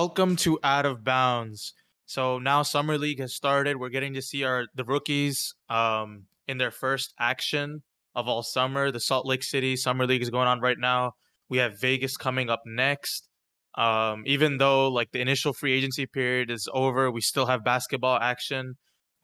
Welcome to Out of Bounds. So now Summer League has started. We're getting to see our the rookies um in their first action of all summer. The Salt Lake City Summer League is going on right now. We have Vegas coming up next. Um, even though like the initial free agency period is over, we still have basketball action.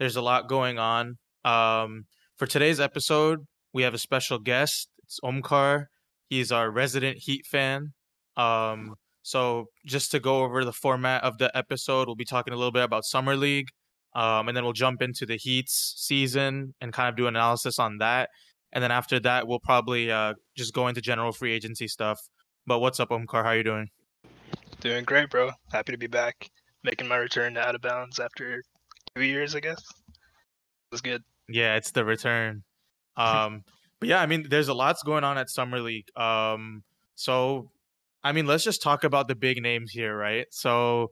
There's a lot going on. Um, for today's episode, we have a special guest. It's Omkar. He's our resident Heat fan. Um, so just to go over the format of the episode, we'll be talking a little bit about summer league, um, and then we'll jump into the Heat's season and kind of do analysis on that. And then after that, we'll probably uh, just go into general free agency stuff. But what's up, Omkar? How you doing? Doing great, bro. Happy to be back, making my return to Out of Bounds after two years, I guess. It was good. Yeah, it's the return. Um, but yeah, I mean, there's a lot's going on at summer league. Um, so I mean, let's just talk about the big names here, right? So,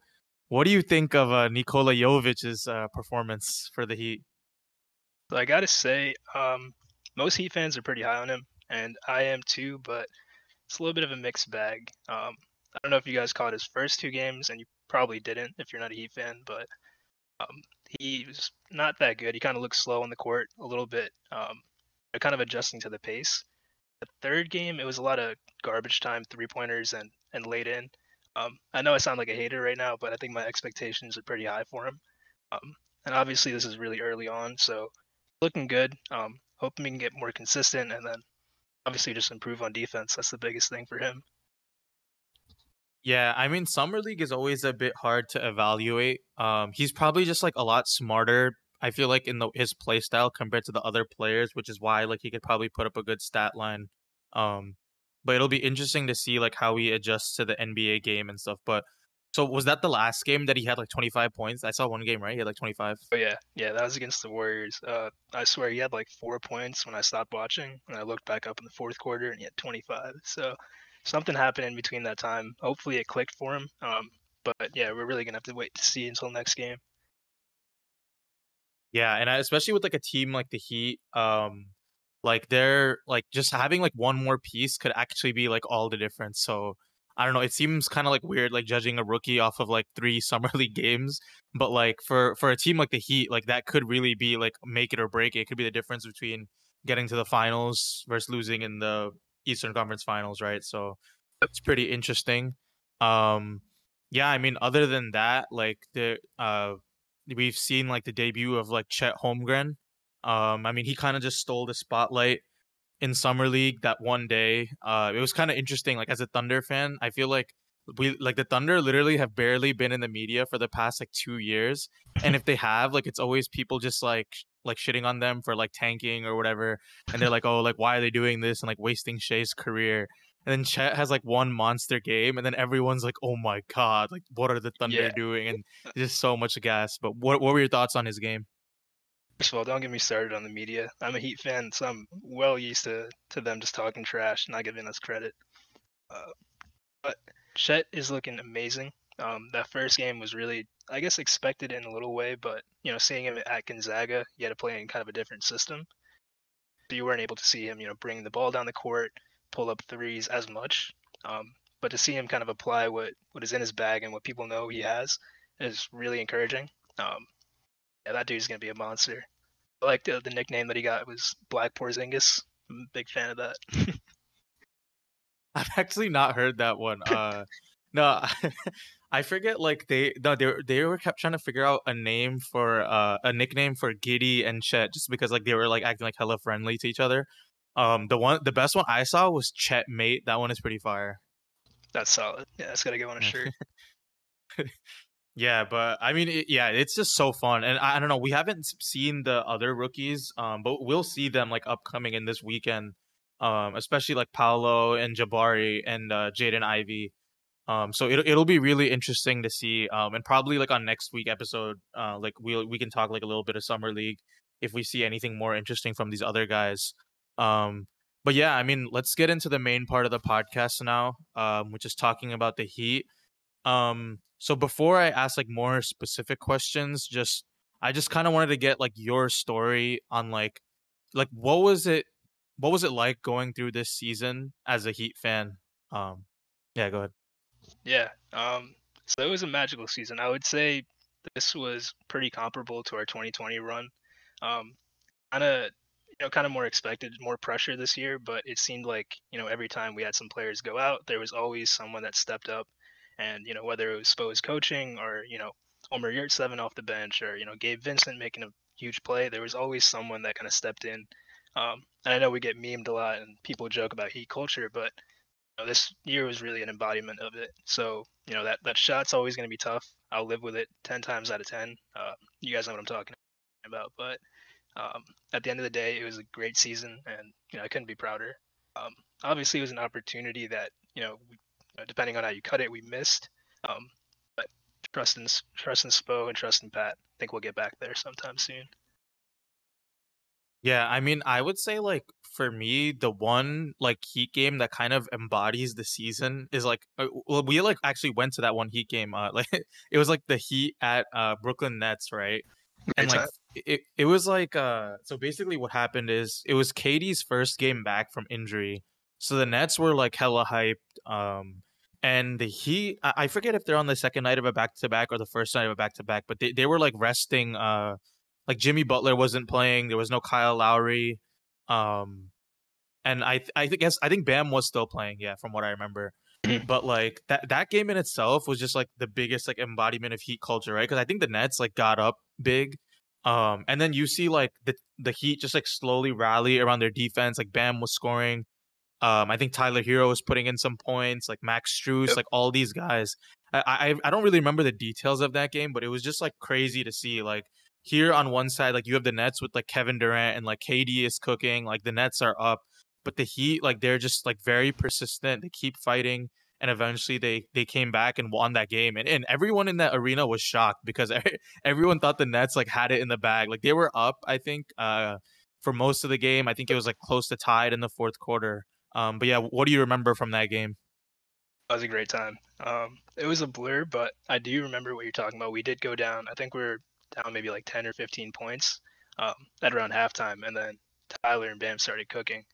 what do you think of uh, Nikola Jovic's uh, performance for the Heat? So I gotta say, um, most Heat fans are pretty high on him, and I am too. But it's a little bit of a mixed bag. Um, I don't know if you guys caught his first two games, and you probably didn't if you're not a Heat fan, but um, he was not that good. He kind of looked slow on the court a little bit, um, kind of adjusting to the pace. The third game, it was a lot of garbage time three pointers and and late in. Um, I know I sound like a hater right now, but I think my expectations are pretty high for him. Um, and obviously, this is really early on, so looking good. Um, hoping he can get more consistent, and then obviously just improve on defense. That's the biggest thing for him. Yeah, I mean, summer league is always a bit hard to evaluate. Um, he's probably just like a lot smarter. I feel like in the his play style compared to the other players, which is why like he could probably put up a good stat line. Um, but it'll be interesting to see like how he adjusts to the NBA game and stuff. But so was that the last game that he had like 25 points? I saw one game, right? He had like 25. Oh yeah, yeah, that was against the Warriors. Uh, I swear he had like four points when I stopped watching, and I looked back up in the fourth quarter, and he had 25. So something happened in between that time. Hopefully it clicked for him. Um, but yeah, we're really gonna have to wait to see until next game. Yeah, and I, especially with like a team like the Heat, um, like they're like just having like one more piece could actually be like all the difference. So I don't know. It seems kind of like weird, like judging a rookie off of like three summer league games. But like for for a team like the Heat, like that could really be like make it or break it. It could be the difference between getting to the finals versus losing in the Eastern Conference Finals, right? So it's pretty interesting. Um, yeah, I mean, other than that, like the uh, we've seen like the debut of like Chet Holmgren. Um, I mean, he kind of just stole the spotlight in summer league that one day. Uh, it was kind of interesting. Like as a Thunder fan, I feel like we like the Thunder literally have barely been in the media for the past like two years, and if they have, like it's always people just like like shitting on them for like tanking or whatever, and they're like, oh, like why are they doing this and like wasting Shai's career. And then Chet has like one monster game, and then everyone's like, "Oh my god! Like, what are the Thunder Yeah. doing?" And just so much gas. But what what were your thoughts on his game? First of all, don't get me started on the media. I'm a Heat fan, so I'm well used to to them just talking trash, not giving us credit. Uh, but Chet is looking amazing. Um, that first game was really, I guess, expected in a little way, but you know, seeing him at Gonzaga, he had to play in kind of a different system. So you weren't able to see him, you know, bring the ball down the court, pull up threes as much. Um, but to see him kind of apply what what is in his bag and what people know he has is really encouraging. Um, yeah, that dude's gonna be a monster. I like the the nickname that he got was Black Porzingis. I'm a big fan of that. I've actually not heard that one. Uh, no, I forget. Like they, no, they they were kept trying to figure out a name for uh a nickname for Giddey and Chet, just because like they were like acting like hella friendly to each other. Um, the one, the best one I saw was Chet Mate. That one is pretty fire. That's solid. Yeah, that's gotta go on a shirt. Yeah, but I mean, it, yeah, it's just so fun, and I, I don't know. We haven't seen the other rookies, um, but we'll see them like upcoming in this weekend, um, especially like Paolo and Jabari and uh, Jaden Ivey. Um, so it'll it'll be really interesting to see, um, and probably like on next week episode, uh, like we will we can talk like a little bit of summer league if we see anything more interesting from these other guys. Um, but yeah, I mean, let's get into the main part of the podcast now, um, which is talking about the Heat. Um, so before I ask like more specific questions, just I just kind of wanted to get like your story on like like what was it what was it like going through this season as a Heat fan? Um, yeah, go ahead. Yeah. Um, so it was a magical season. I would say this was pretty comparable to our 2020 run. Um, kind of, know, kind of more expected, more pressure this year, but it seemed like, you know, every time we had some players go out, there was always someone that stepped up. And, you know, whether it was Spo's coaching or, you know, Omer Yurtseven off the bench or, you know, Gabe Vincent making a huge play, there was always someone that kind of stepped in. Um, and I know we get memed a lot and people joke about heat culture, but you know, this year was really an embodiment of it. So, you know, that, that shot's always going to be tough. I'll live with it 10 times out of 10. Uh, you guys know what I'm talking about. But um, at the end of the day, it was a great season, and, you know, I couldn't be prouder. Um, obviously, it was an opportunity that, you know, we, depending on how you cut it, we missed. Um, but trust in, trust in Spo and trust in Pat. I think we'll get back there sometime soon. Yeah, I mean, I would say like for me, the one like Heat game that kind of embodies the season is like, uh, well, we like actually went to that one Heat game. Uh, like it was like the Heat at uh Brooklyn Nets, right? And like it, it was like uh, so basically what happened is it was KD's first game back from injury, so the Nets were like hella hyped. Um, and the Heat, I, I forget if they're on the second night of a back to back or the first night of a back to back, but they they were like resting uh like Jimmy Butler wasn't playing. There was no Kyle Lowry. Um, and I I guess I think Bam was still playing. Yeah, from what I remember. Mm-hmm. but like that that game in itself was just like the biggest like embodiment of Heat culture, right? Because I think the Nets like got up big. Um, and then you see like the the Heat just like slowly rally around their defense. Like Bam was scoring. Um, I think Tyler Herro was putting in some points, like Max Strus, yep. like all these guys. I, I I don't really remember the details of that game, but it was just like crazy to see like here on one side, like you have the Nets with like Kevin Durant and like KD is cooking, like the Nets are up, but the Heat, like they're just like very persistent. They keep fighting, and eventually they they came back and won that game. And and everyone in that arena was shocked because everyone thought the Nets like had it in the bag. Like they were up, I think, uh, for most of the game. I think it was like close to tied in the fourth quarter. Um, but yeah, what do you remember from that game? That was a great time. Um, it was a blur, but I do remember what you're talking about. We did go down. I think we are down maybe like 10 or 15 points um, at around halftime, and then Tyler and Bam started cooking.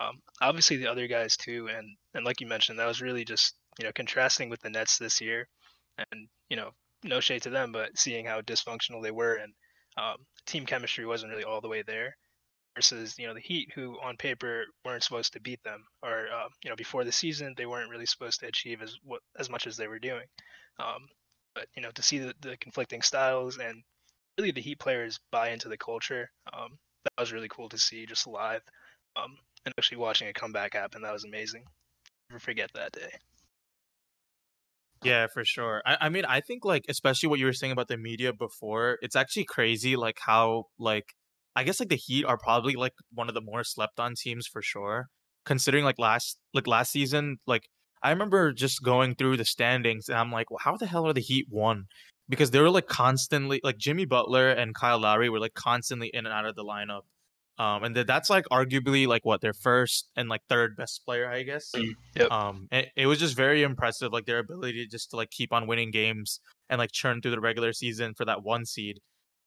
Um, obviously, the other guys too, and and like you mentioned, that was really just you know contrasting with the Nets this year, and you know no shade to them, but seeing how dysfunctional they were and um, team chemistry wasn't really all the way there. Versus you know the Heat, who on paper weren't supposed to beat them, or uh, you know before the season they weren't really supposed to achieve as what as much as they were doing. Um, but you know to see the, the conflicting styles and really the Heat players buy into the culture. Um, that was really cool to see just live, um, and actually watching a comeback happen. That was amazing. Never forget that day. Yeah, for sure. I, I mean, I think like especially what you were saying about the media before, it's actually crazy like how like I guess like the Heat are probably like one of the more slept on teams for sure. Considering like last like last season, like I remember just going through the standings and I'm like, well, how the hell are the Heat one? because they were like constantly like Jimmy Butler and Kyle Lowry were like constantly in and out of the lineup. Um, and that's like arguably like what their first and like third best player, I guess. Mm, yep. Um, it, it was just very impressive, like their ability to just to like keep on winning games and like churn through the regular season for that one seed.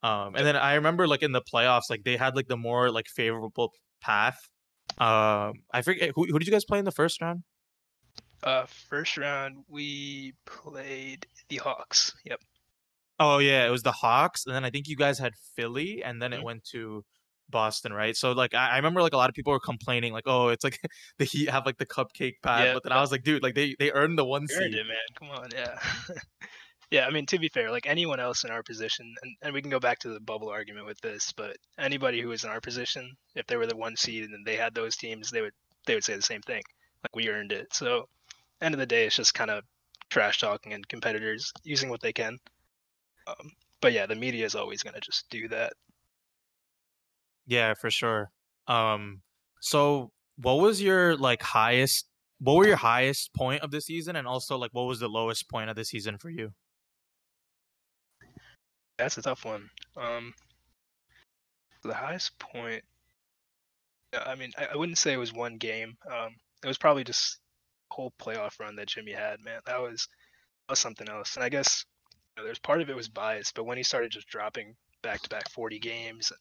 Um, and then I remember like in the playoffs, like they had like the more like favorable path. Um, I forget who who did you guys play in the first round? Uh, first round we played the Hawks. Yep. Oh yeah, it was the Hawks, and then I think you guys had Philly, and then it mm-hmm. went to Boston, right? So like I, I, remember like a lot of people were complaining like, oh, it's like the Heat have like the cupcake pad, yeah, but then I was like, dude, like they they earned the one earned seed. It, man. Come on, yeah. yeah, I mean to be fair, like anyone else in our position, and, and we can go back to the bubble argument with this, but anybody who was in our position, if they were the one seed and they had those teams, they would they would say the same thing. Like we earned it. So end of the day, it's just kind of trash talking and competitors using what they can. Um, but yeah, the media is always going to just do that. Yeah, for sure. Um, so what was your like highest? What were your highest point of the season, and also like what was the lowest point of the season for you? That's a tough one. Um, the highest point. I mean, I, I wouldn't say it was one game. Um, it was probably just whole playoff run that Jimmy had. Man, that was, that was something else. And I guess know, there's part of it was bias, but when he started just dropping back to back 40 games and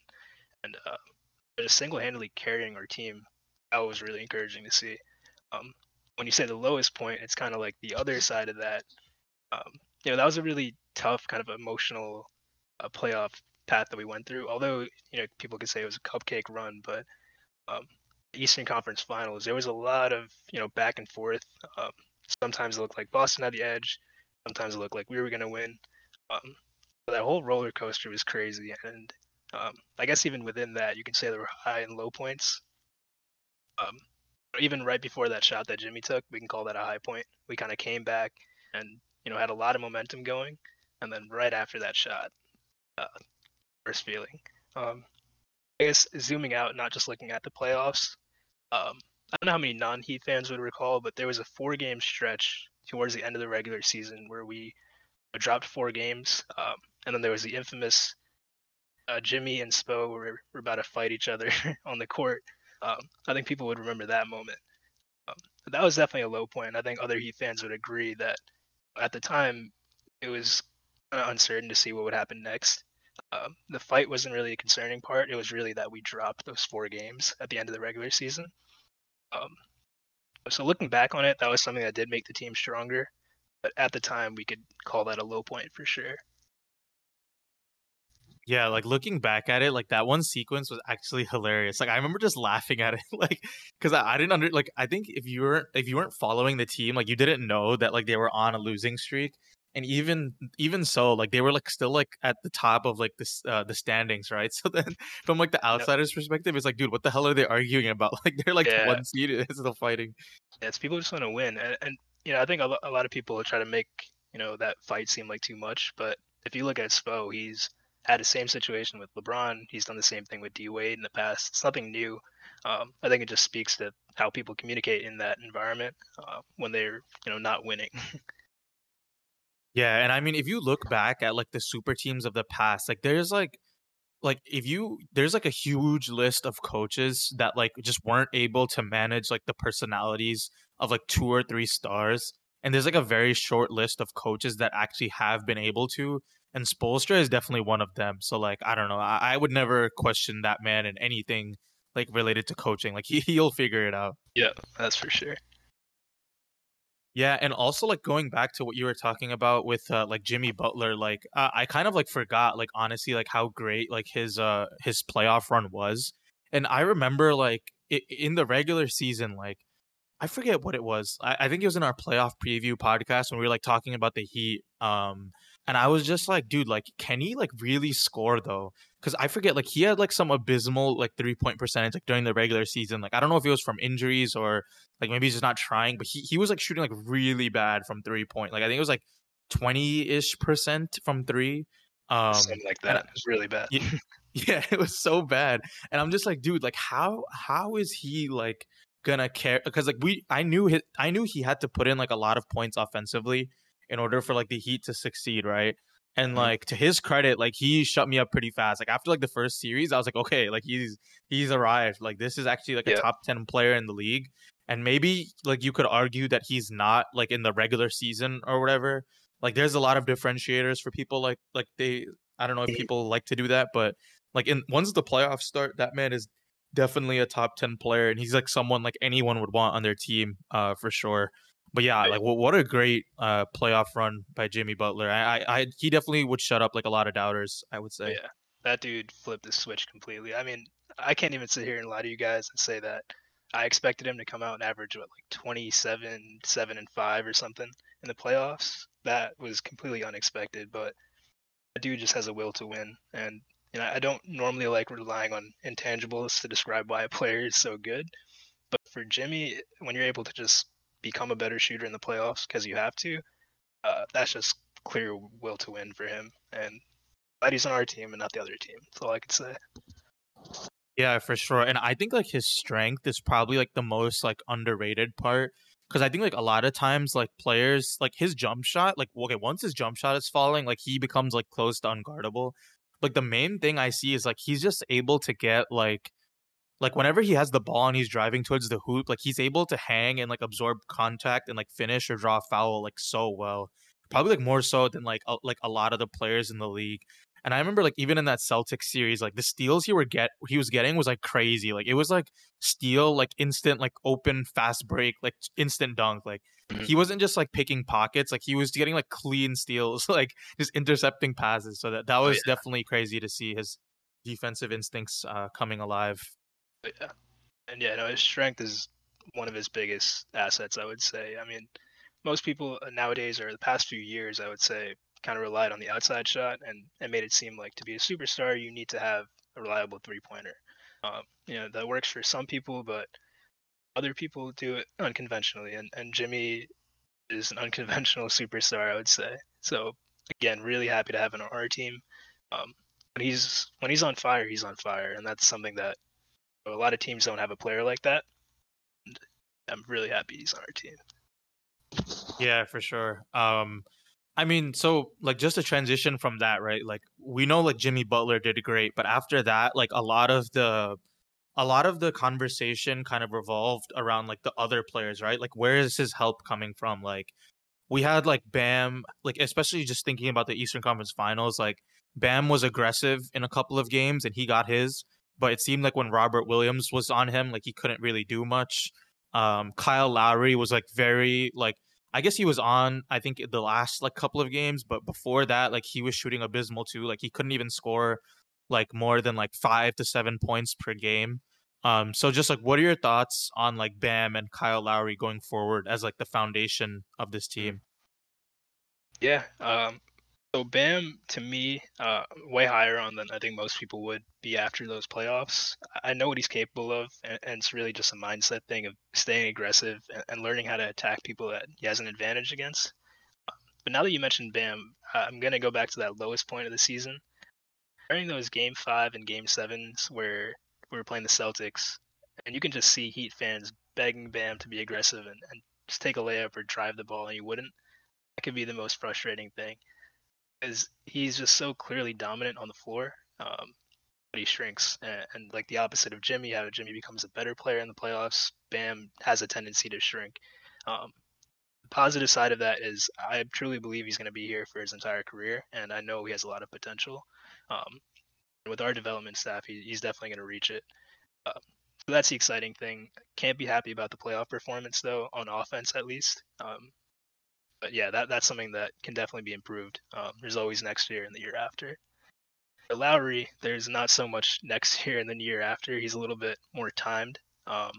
and uh, just single handedly carrying our team that was really encouraging to see. Um, when you say the lowest point, it's kind of like the other side of that. Um, you know, that was a really tough kind of emotional uh, playoff path that we went through. Although you know people could say it was a cupcake run, but um, Eastern Conference Finals, there was a lot of you know back and forth. Um, sometimes it looked like Boston had the edge. Sometimes it looked like we were going to win. Um, that whole roller coaster was crazy, and um, I guess even within that, you can say there were high and low points. Um, even right before that shot that Jimmy took, we can call that a high point. We kind of came back and you know had a lot of momentum going, and then right after that shot, uh, worst feeling. Um, I guess zooming out, not just looking at the playoffs. Um, I don't know how many non-Heat fans would recall, but there was a four-game stretch towards the end of the regular season where we dropped four games, um, and then there was the infamous uh, Jimmy and Spo were, were about to fight each other on the court. Um, I think people would remember that moment. Um, that was definitely a low point. I think other Heat fans would agree that at the time it was kind of uncertain to see what would happen next. Um, the fight wasn't really a concerning part. It was really that we dropped those four games at the end of the regular season. Um, so looking back on it, that was something that did make the team stronger. But at the time, we could call that a low point for sure. Yeah, like looking back at it, like that one sequence was actually hilarious. Like I remember just laughing at it, like because I, I didn't under like I think if you weren't if you weren't following the team, like you didn't know that like they were on a losing streak, and even even so, like they were like still like at the top of like this uh, the standings, right? So then from like the outsider's yep. perspective, it's like, dude, what the hell are they arguing about? Like they're like yeah. one seed, is still fighting. Yeah, it's people just want to win, and, and you know I think a, a lot of people try to make you know that fight seem like too much, but if you look at Spo, he's had the same situation with LeBron. He's done the same thing with D Wade in the past. It's nothing new. Um, I think it just speaks to how people communicate in that environment uh, when they're you know not winning. yeah, and I mean, if you look back at like the super teams of the past, like there's like like if you there's like a huge list of coaches that like just weren't able to manage like the personalities of like two or three stars and there's like a very short list of coaches that actually have been able to and Spoelstra is definitely one of them. So like I don't know, I, I would never question that man in anything like related to coaching. Like he he'll figure it out. Yeah, that's for sure. Yeah, and also like going back to what you were talking about with uh, like Jimmy Butler, like uh, I kind of like forgot like honestly like how great like his uh his playoff run was, and I remember like it, in the regular season like I forget what it was. I, I think it was in our playoff preview podcast when we were like talking about the Heat. Um, and I was just like, dude, like, can he like really score though? Because I forget, like, he had like some abysmal like three point percentage like during the regular season. Like, I don't know if it was from injuries or like maybe he's just not trying, but he he was like shooting like really bad from three point. Like, I think it was like twenty ish percent from three. Um, Something like that. It was really bad. yeah, yeah, it was so bad. And I'm just like, dude, like, how how is he like gonna care? Because like we, I knew his, I knew he had to put in like a lot of points offensively in order for like the Heat to succeed, right? And mm-hmm. like to his credit, like he shut me up pretty fast. Like after like the first series, I was like, okay, like he's he's arrived. Like this is actually like yeah. a top ten player in the league. And maybe like you could argue that he's not like in the regular season or whatever. Like there's a lot of differentiators for people like like they I don't know if mm-hmm. people like to do that, but like in once the playoffs start, that man is definitely a top 10 player and he's like someone like anyone would want on their team uh for sure but yeah, like what a great uh, playoff run by Jimmy Butler. I, I, I, he definitely would shut up like a lot of doubters. I would say. Yeah, that dude flipped the switch completely. I mean, I can't even sit here and lie to you guys and say that I expected him to come out and average what like 27, seven and five or something in the playoffs. That was completely unexpected, but that dude just has a will to win, and you know I don't normally like relying on intangibles to describe why a player is so good, but for Jimmy, when you're able to just become a better shooter in the playoffs because you have to. Uh, that's just clear will to win for him, and glad he's on our team and not the other team. That's all I can say. Yeah, for sure. And I think like his strength is probably like the most like underrated part because I think like a lot of times like players like his jump shot like okay once his jump shot is falling like he becomes like close to unguardable. Like the main thing I see is like he's just able to get like like whenever he has the ball and he's driving towards the hoop, like he's able to hang and like absorb contact and like finish or draw a foul like so well. Probably like more so than like a, like a lot of the players in the league. And I remember like even in that Celtics series, like the steals he were get he was getting was like crazy. Like it was like steal, like instant, like open fast break, like instant dunk. Like Mhm. he wasn't just like picking pockets, like he was getting like clean steals, like just intercepting passes. So that that Oh, was yeah. definitely crazy to see his defensive instincts uh, coming alive. Yeah, and yeah, no, his strength is one of his biggest assets. I would say. I mean, most people uh, nowadays, or the past few years, I would say, kind of relied on the outside shot, and and made it seem like to be a superstar, you need to have a reliable three pointer. Um, you know, that works for some people, but other people do it unconventionally, and and Jimmy is an unconventional superstar, I would say. So again, really happy to have him on our team. Um, when he's when he's on fire, he's on fire, and that's something that a lot of teams don't have a player like that. I'm really happy he's on our team. Yeah, for sure. Um, I mean, so like just a transition from that, right? Like we know like Jimmy Butler did great, but after that, like a lot of the a lot of the conversation kind of revolved around like the other players, right? Like where is his help coming from? Like we had like Bam, like especially just thinking about the Eastern Conference Finals, like Bam was aggressive in a couple of games and he got his, but it seemed like when Robert Williams was on him, like he couldn't really do much. Um, Kyle Lowry was like very like I guess he was on I think the last like couple of games, but before that, like he was shooting abysmal too. Like he couldn't even score like more than like five to seven points per game. Um, so just like what are your thoughts on like Bam and Kyle Lowry going forward as like the foundation of this team? Yeah. Um, so Bam to me, uh, way higher on than I think most people would be after those playoffs. I know what he's capable of, and, and it's really just a mindset thing of staying aggressive and, and learning how to attack people that he has an advantage against. But now that you mentioned Bam, I'm gonna go back to that lowest point of the season. During those Game Five and Game Sevens where we were playing the Celtics, and you can just see Heat fans begging Bam to be aggressive and, and just take a layup or drive the ball, and he wouldn't. That could be the most frustrating thing, is he's just so clearly dominant on the floor, um, but he shrinks. And, and like the opposite of Jimmy, how Jimmy becomes a better player in the playoffs, Bam has a tendency to shrink. Um, the positive side of that is I truly believe he's going to be here for his entire career, and I know he has a lot of potential. Um, with our development staff, he, he's definitely going to reach it. Um, so that's the exciting thing. Can't be happy about the playoff performance though, on offense at least. Um, but yeah, that that's something that can definitely be improved. Um, there's always next year and the year after. For Lowry, there's not so much next year and then year after. He's a little bit more timed. Um,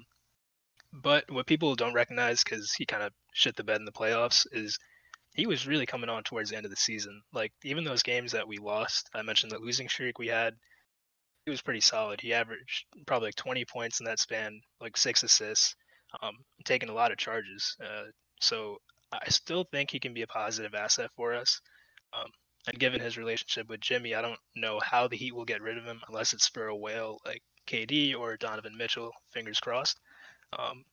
but what people don't recognize because he kind of shit the bed in the playoffs is he was really coming on towards the end of the season. Like even those games that we lost, I mentioned the losing streak we had. He was pretty solid. He averaged probably like 20 points in that span, like six assists, um, taking a lot of charges. Uh, so I still think he can be a positive asset for us. Um, and given his relationship with Jimmy, I don't know how the Heat will get rid of him unless it's for a whale like KD or Donovan Mitchell. Fingers crossed. Um,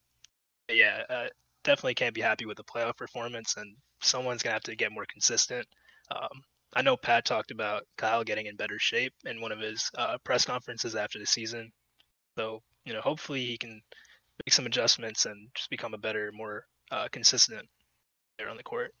yeah, uh, definitely can't be happy with the playoff performance, and someone's gonna have to get more consistent. Um, I know Pat talked about Kyle getting in better shape in one of his uh, press conferences after the season. So you know, hopefully he can make some adjustments and just become a better, more uh, consistent player on the court.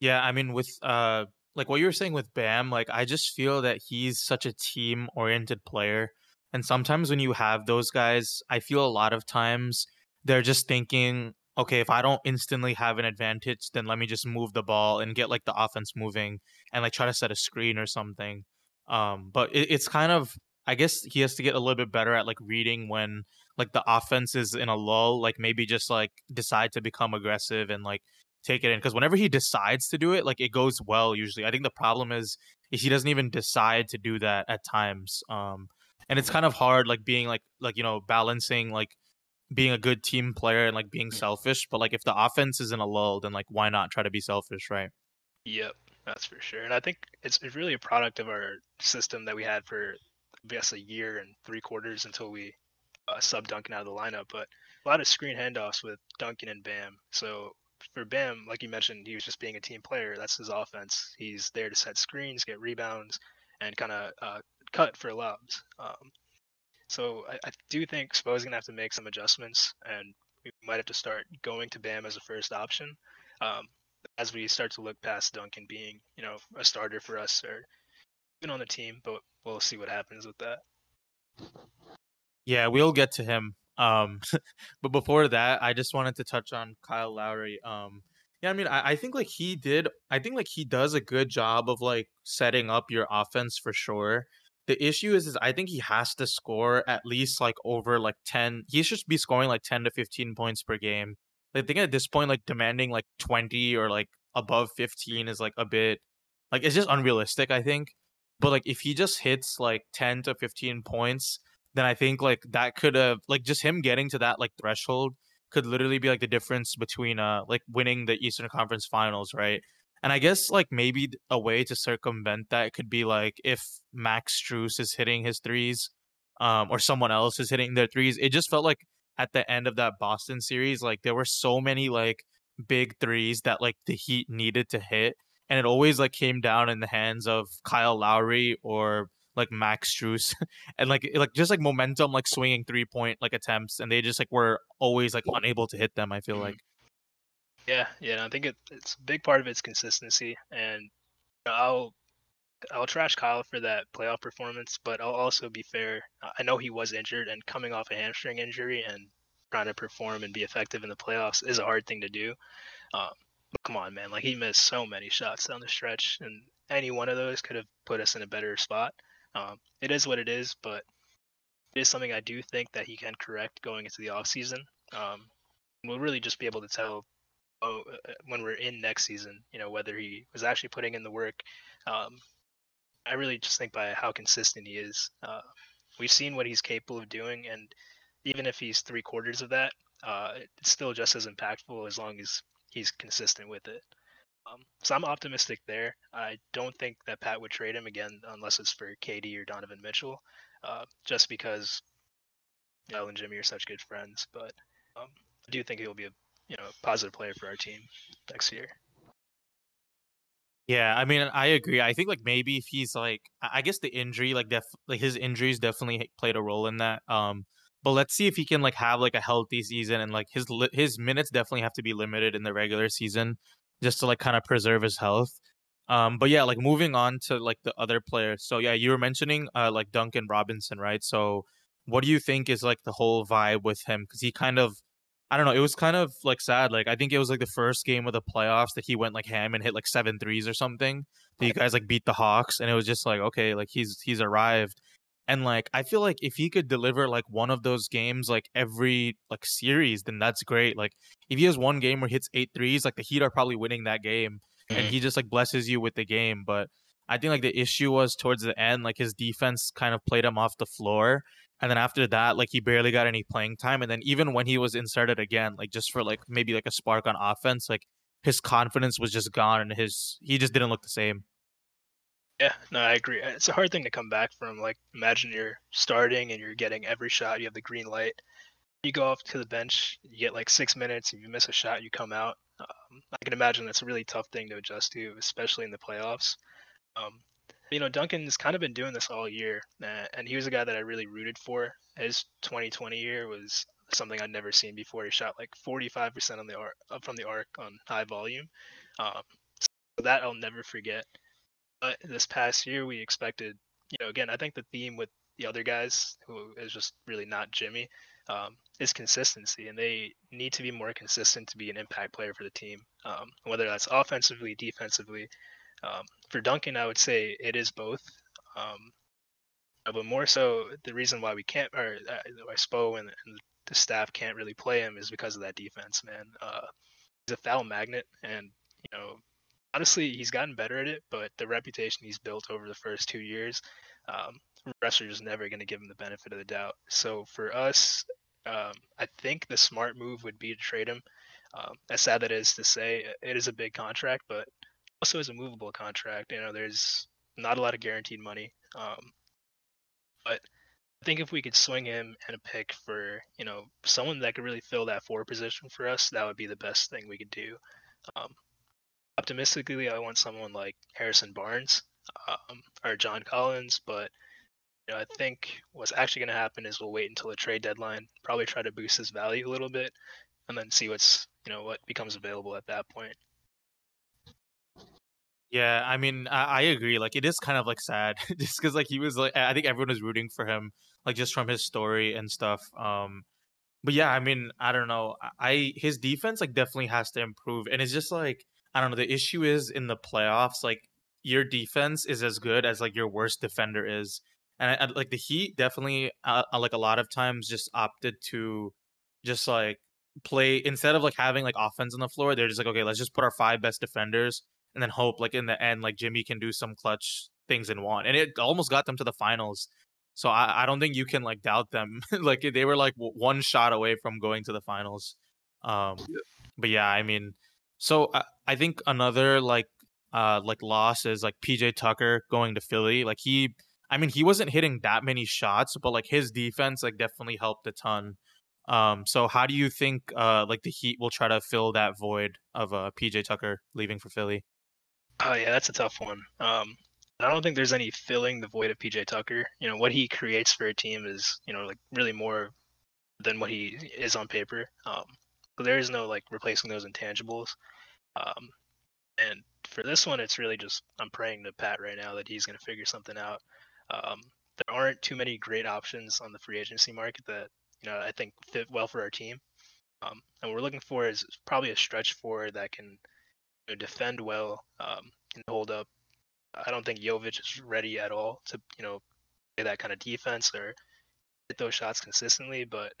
Yeah, I mean with uh like what you were saying with Bam, like I just feel that he's such a team oriented player. And sometimes when you have those guys, I feel a lot of times they're just thinking, okay, if I don't instantly have an advantage, then let me just move the ball and get like the offense moving and like try to set a screen or something. Um, but it, it's kind of I guess he has to get a little bit better at like reading when like the offense is in a lull, like maybe just like decide to become aggressive and like take it in because whenever he decides to do it, like it goes well usually. I think the problem is, he doesn't even decide to do that at times. Um, and it's kind of hard, like being like like you know balancing like being a good team player and like being selfish. But like if the offense is in a lull, then like why not try to be selfish, right? Yep, that's for sure. And I think it's, it's really a product of our system that we had for, I guess, a year and three quarters until we uh, sub Duncan out of the lineup. But a lot of screen handoffs with Duncan and Bam. So for Bam, like you mentioned, he was just being a team player. That's his offense. He's there to set screens, get rebounds, and kind of uh, cut for lobs. Um, so I, I do think Spo's gonna have to make some adjustments, and we might have to start going to Bam as a first option. Um, as we start to look past Duncan being, you know, a starter for us or even on the team, but we'll see what happens with that. Yeah, we'll get to him. Um, but before that, I just wanted to touch on Kyle Lowry. Um, yeah, I mean, I, I think like he did. I think like he does a good job of like setting up your offense for sure. The issue is, is I think he has to score at least like over like ten. He should be scoring like ten to fifteen points per game. Like I think at this point, like demanding like twenty or like above fifteen is like a bit like it's just unrealistic. I think, but like if he just hits like ten to fifteen points, then I think like that could have like just him getting to that like threshold could literally be like the difference between uh like winning the Eastern Conference Finals, right? And I guess like maybe a way to circumvent that could be like if Max Strus is hitting his threes, um, or someone else is hitting their threes. It just felt like at the end of that Boston series, like there were so many like big threes that like the Heat needed to hit, and it always like came down in the hands of Kyle Lowry or like Max Strus and like like just like momentum like swinging three point like attempts and they just like were always like unable to hit them. I feel mm-hmm. like. Yeah, yeah, I think it, it's a big part of its consistency, and I'll I'll trash Kyle for that playoff performance, but I'll also be fair. I know he was injured and coming off a hamstring injury and trying to perform and be effective in the playoffs is a hard thing to do. Um, but come on, man! Like he missed so many shots down the stretch, and any one of those could have put us in a better spot. Um, it is what it is, but it is something I do think that he can correct going into the off season. Um, we'll really just be able to tell oh, uh, when we're in next season, you know, whether he was actually putting in the work. Um, I really just think by how consistent he is. Uh, we've seen what he's capable of doing, and even if he's three quarters of that, uh, it's still just as impactful as long as he's consistent with it. Um, so I'm optimistic there. I don't think that Pat would trade him again unless it's for KD or Donovan Mitchell, uh, just because Mel and Jimmy are such good friends. But um, I do think he'll be a you know positive player for our team next year. Yeah, I mean, I agree. I think like maybe if he's like, I guess the injury, like, def, like his injuries definitely played a role in that. Um, but let's see if he can like have like a healthy season and like his his minutes definitely have to be limited in the regular season just to like kind of preserve his health. Um, but yeah, like moving on to like the other players. So yeah, you were mentioning uh like Duncan Robinson, right? So what do you think is like the whole vibe with him? Because he kind of, I don't know, it was kind of like sad. Like I think it was like the first game of the playoffs that he went like ham and hit like seven threes or something. That you guys like beat the Hawks, and it was just like okay, like he's he's arrived. And like I feel like if he could deliver like one of those games like every like series, then that's great. Like if he has one game where he hits eight threes, like the Heat are probably winning that game. Mm-hmm. And he just like blesses you with the game. But I think like the issue was towards the end, like his defense kind of played him off the floor. And then after that, like he barely got any playing time. And then even when he was inserted again, like just for like maybe like a spark on offense, like his confidence was just gone and his he just didn't look the same. Yeah, no, I agree. It's a hard thing to come back from. Like, imagine you're starting and you're getting every shot. You have the green light. You go off to the bench. You get like six minutes. If you miss a shot, you come out. Um, I can imagine that's a really tough thing to adjust to, especially in the playoffs. Um, you know, Duncan's kind of been doing this all year, and he was a guy that I really rooted for. His 2020 year was something I'd never seen before. He shot like 45% on the arc, up from the arc on high volume. Um, so that I'll never forget. But this past year, we expected, you know, again, I think the theme with the other guys, who is just really not Jimmy, um, is consistency, and they need to be more consistent to be an impact player for the team, um, whether that's offensively, defensively. Um, for Duncan, I would say it is both. Um, but more so, the reason why we can't, or uh, why Spo and, and, the staff can't really play him is because of that defense, man. Uh, he's a foul magnet, and you know honestly, he's gotten better at it, but the reputation he's built over the first two years, um, just never going to give him the benefit of the doubt. So for us, um, I think the smart move would be to trade him. Um, as sad that is to say, it is a big contract, but also is a movable contract. You know, there's not a lot of guaranteed money. Um, but I think if we could swing him and a pick for, you know, someone that could really fill that four position for us, that would be the best thing we could do. Um, optimistically, I want someone like Harrison Barnes um, or John Collins, but you know, I think what's actually going to happen is we'll wait until the trade deadline, probably try to boost his value a little bit, and then see what's you know what becomes available at that point. Yeah, I mean, I, I agree. Like, it is kind of like sad, just because like he was like, I think everyone was rooting for him, like just from his story and stuff. Um, but yeah, I mean, I don't know. I I- his defense like definitely has to improve, and it's just like I don't know. The issue is in the playoffs, like your defense is as good as like your worst defender is, and I, I- like the Heat definitely uh, uh, like a lot of times just opted to just like play instead of like having like offense on the floor. They're just like, okay, let's just put our five best defenders and then hope like in the end like Jimmy can do some clutch things in one, and it almost got them to the finals so I, I don't think you can like doubt them. like they were like w- one shot away from going to the finals. Um, but yeah, I mean, so I, I think another like uh like loss is like PJ Tucker going to Philly. Like he, I mean, he wasn't hitting that many shots, but like his defense like definitely helped a ton. Um, so how do you think uh like the Heat will try to fill that void of uh PJ Tucker leaving for Philly? Oh yeah, that's a tough one. Um, I don't think there's any filling the void of PJ Tucker. You know what he creates for a team is you know like really more than what he is on paper. Um, so there is no like replacing those intangibles. Um, and for this one, it's really just I'm praying to Pat right now that he's going to figure something out. Um, there aren't too many great options on the free agency market that you know I think fit well for our team. Um, and what we're looking for is probably a stretch forward that can you know, defend well um, and hold up. I don't think Jovic is ready at all to you know play that kind of defense or hit those shots consistently. But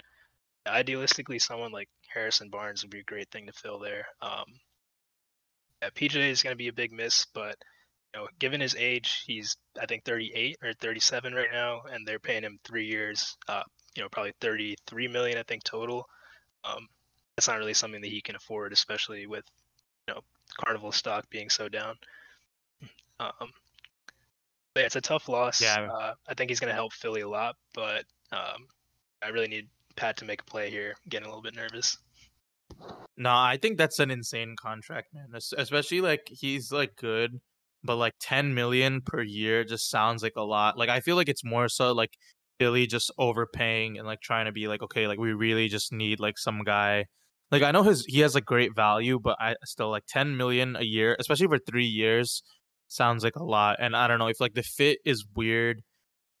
idealistically, someone like Harrison Barnes would be a great thing to fill there. Um, yeah, PJ is going to be a big miss, but you know, given his age, he's I think 38 or 37 right now, and they're paying him three years. Uh, you know, probably 33 million I think total. Um, that's not really something that he can afford, especially with you know Carnival stock being so down. Um, but yeah, it's a tough loss. Yeah, Uh, I think he's going to help Philly a lot, but um, I really need Pat to make a play here. Getting a little bit nervous. No, I think that's an insane contract, man. Especially like he's like good, but like 10 million per year just sounds like a lot. Like I feel like it's more so like Philly just overpaying and like trying to be like, okay, like we really just need like some guy. Like I know his he has like great value, but I still like 10 million a year, especially for 3 years, sounds like a lot. And I don't know if like the fit is weird,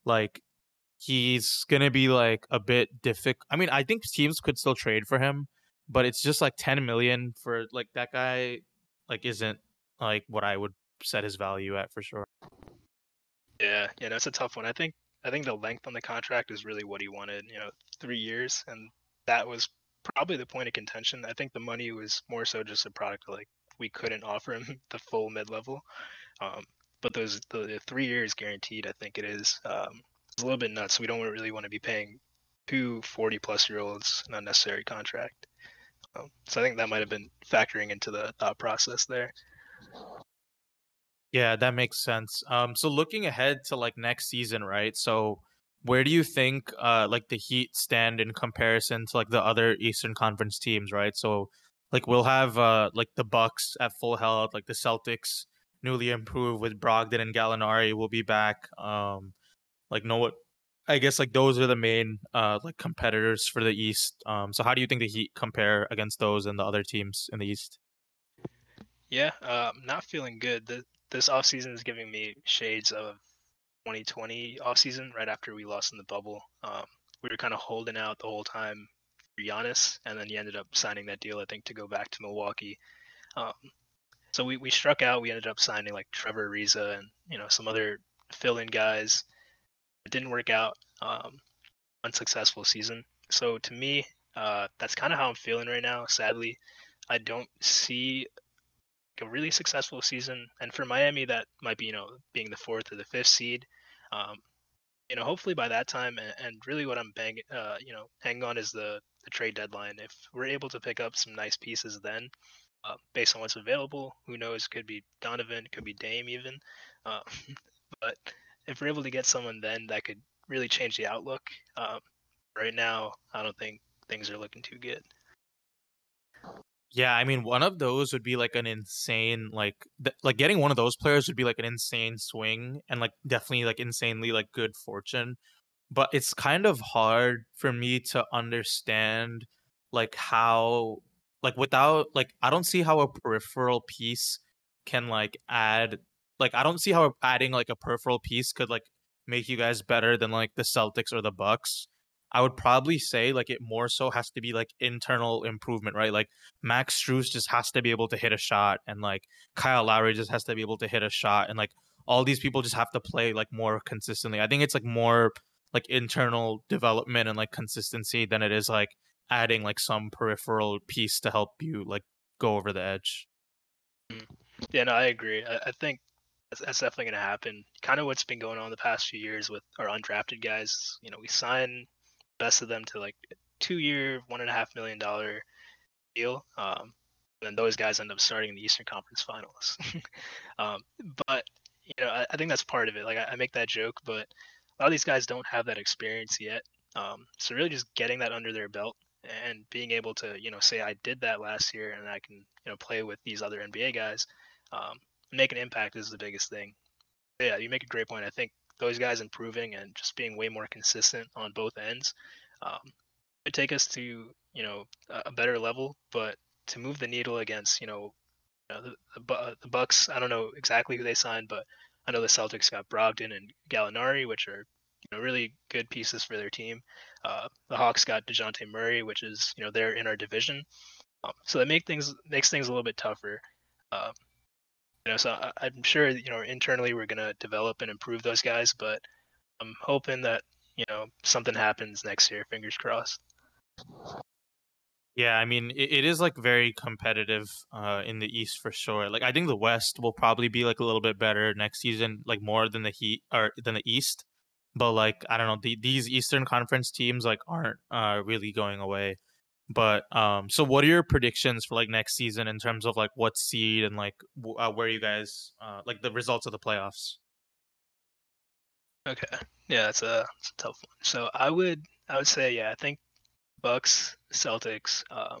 like he's gonna be like a bit difficult. I mean, I think teams could still trade for him, but it's just like 10 million for like that guy like isn't like what I would set his value at for sure. Yeah, yeah, that's a tough one. I think I think the length on the contract is really what he wanted. You know, three years, and that was probably the point of contention. I think the money was more so just a product of, like we couldn't offer him the full mid level. Um, but those the, the three years guaranteed, I think it is. Um, a little bit nuts. We don't really want to be paying two 40 plus year olds an unnecessary contract. Um, so I think that might have been factoring into the thought process there. Yeah, that makes sense. Um so looking ahead to like next season, right? So where do you think uh like the Heat stand in comparison to like the other Eastern Conference teams, right? So like we'll have uh like the Bucks at full health, like the Celtics newly improved with Brogdon and Gallinari will be back. Um like know what I guess like those are the main uh like competitors for the East. Um so how do you think the Heat compare against those and the other teams in the East? Yeah, uh, I'm not feeling good. The, this offseason is giving me shades of 2020 offseason right after we lost in the bubble. Um, we were kind of holding out the whole time for Giannis, and then he ended up signing that deal, I think, to go back to Milwaukee. Um, so we, we struck out. We ended up signing like Trevor Ariza and you know some other fill-in guys. It didn't work out. Um, unsuccessful season. So to me, uh, that's kind of how I'm feeling right now. Sadly, I don't see a really successful season, and for Miami, that might be you know being the fourth or the fifth seed. Um, you know, hopefully by that time, and, really what I'm banging, uh, you know, hanging on is the the trade deadline. If we're able to pick up some nice pieces then, uh, based on what's available, who knows? Could be Donovan, could be Dame even. Uh, but if we're able to get someone then that could really change the outlook, um, right now I don't think things are looking too good. Yeah, I mean, one of those would be like an insane, like, th- like getting one of those players would be like an insane swing and like definitely like insanely like good fortune. But it's kind of hard for me to understand like how, like, without like, I don't see how a peripheral piece can like add like I don't see how adding like a peripheral piece could like make you guys better than like the Celtics or the Bucks. I would probably say like it more so has to be like internal improvement, right? Like Max Strus just has to be able to hit a shot, and like Kyle Lowry just has to be able to hit a shot, and like all these people just have to play like more consistently. I think it's like more like internal development and like consistency than it is like adding like some peripheral piece to help you like go over the edge. Mm. Yeah, no, I agree. I, I think that's, that's definitely going to happen. Kind of what's been going on the past few years with our undrafted guys. You know, we sign best of them to like two year, one and a half million dollar deal. Um, and those guys end up starting in the Eastern Conference Finals. um, but you know, I, I, think that's part of it. Like I, I, make that joke, but a lot of these guys don't have that experience yet. Um, so really, just getting that under their belt and being able to, you know, say I did that last year and I can, you know, play with these other NBA guys, um, make an impact is the biggest thing. Yeah, you make a great point. I think those guys improving and just being way more consistent on both ends um, it take us to you know a better level. But to move the needle against you know, you know the, the, the Bucks, I don't know exactly who they signed, but I know the Celtics got Brogdon and Gallinari, which are you know really good pieces for their team. Uh, the Hawks got Dejounte Murray, which is you know they're in our division, um, so that make things makes things a little bit tougher. Um, you know, so I, am sure you know internally we're gonna develop and improve those guys, but I'm hoping that you know something happens next year. Fingers crossed. Yeah, I mean it, it is like very competitive uh, in the East for sure. Like I think the West will probably be like a little bit better next season, like more than the Heat or than the East. But like I don't know, the, these Eastern Conference teams like aren't uh, really going away. But um, so what are your predictions for like next season in terms of like what seed and like w- uh, where you guys uh, like the results of the playoffs? Okay, yeah, that's a, that's a tough one. So I would I would say yeah, I think Bucks, Celtics, um,